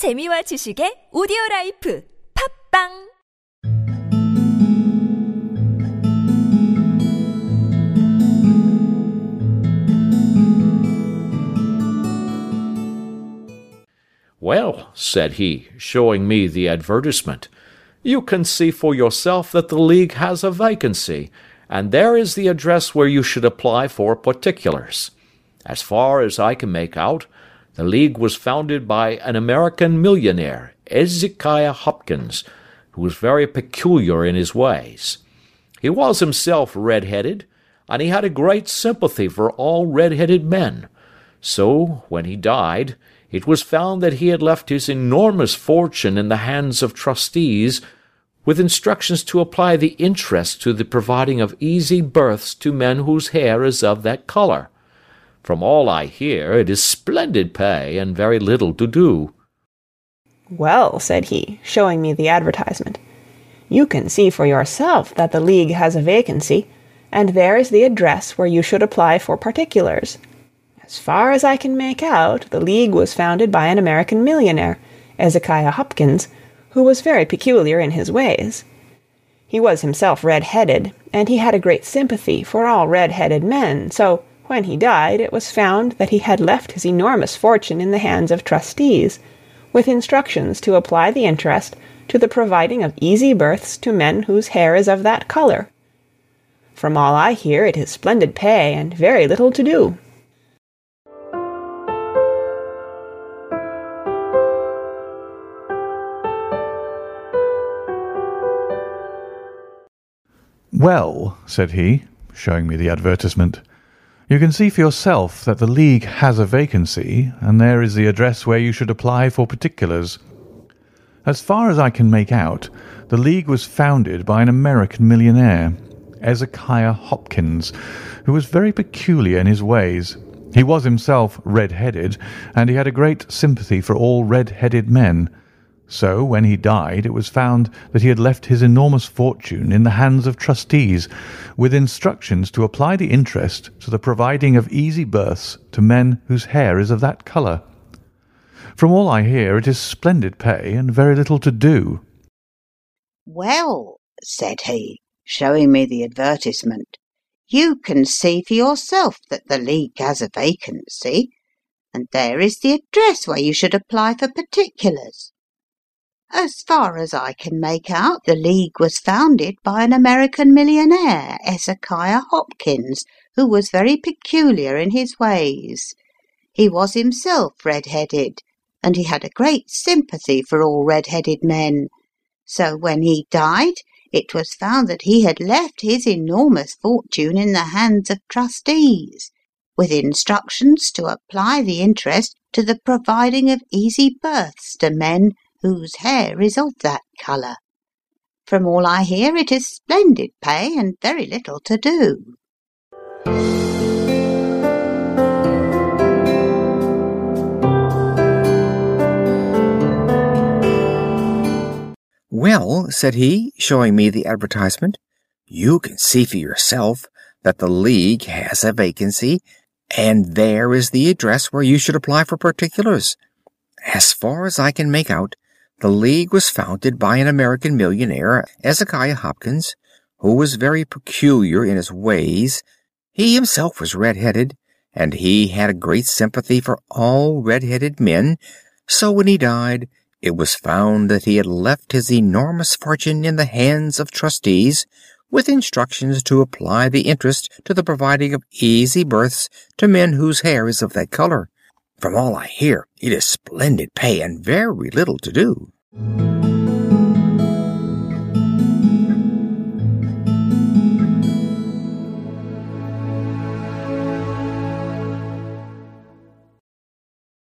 재미와 지식의 오디오 라이프 팝빵 Well, said he, showing me the advertisement, you can see for yourself that the League has a vacancy, and there is the address where you should apply for particulars. As far as I can make out, the League was founded by an American millionaire, Ezekiah Hopkins, who was very peculiar in his ways. He was himself red-headed, and he had a great sympathy for all red-headed men. So, when he died, it was found that he had left his enormous fortune in the hands of trustees, with instructions to apply the interest to the providing of easy berths to men whose hair is of that colour. From all I hear, it is splendid pay and very little to do. Well, said he, showing me the advertisement, you can see for yourself that the League has a vacancy, and there is the address where you should apply for particulars. As far as I can make out, the League was founded by an American millionaire, Ezekiah Hopkins, who was very peculiar in his ways. He was himself red-headed, and he had a great sympathy for all red-headed men, so, when he died, it was found that he had left his enormous fortune in the hands of trustees, with instructions to apply the interest to the providing of easy berths to men whose hair is of that colour. From all I hear, it is splendid pay and very little to do. Well, said he, showing me the advertisement, you can see for yourself that the League has a vacancy, and there is the address where you should apply for particulars. As far as I can make out, the League was founded by an American millionaire, Ezekiah Hopkins, who was very peculiar in his ways. He was himself red-headed, and he had a great sympathy for all red-headed men. So, when he died, it was found that he had left his enormous fortune in the hands of trustees, with instructions to apply the interest to the providing of easy berths to men whose hair is of that colour. From all I hear, it is splendid pay and very little to do. Well, said he, showing me the advertisement, you can see for yourself that the League has a vacancy, and there is the address where you should apply for particulars. As far as I can make out, the League was founded by an American millionaire, Ezekiah Hopkins, who was very peculiar in his ways. He was himself red-headed, and he had a great sympathy for all red-headed men. So when he died, it was found that he had left his enormous fortune in the hands of trustees, with instructions to apply the interest to the providing of easy berths to men whose hair is of that colour. From all I hear, it is splendid pay and very little to do. Well, said he, showing me the advertisement, you can see for yourself that the League has a vacancy, and there is the address where you should apply for particulars. As far as I can make out, the League was founded by an American millionaire, Ezekiah Hopkins, who was very peculiar in his ways. He himself was red-headed, and he had a great sympathy for all red-headed men, so when he died, it was found that he had left his enormous fortune in the hands of trustees, with instructions to apply the interest to the providing of easy berths to men whose hair is of that color. From all I hear, it is splendid pay and very little to do.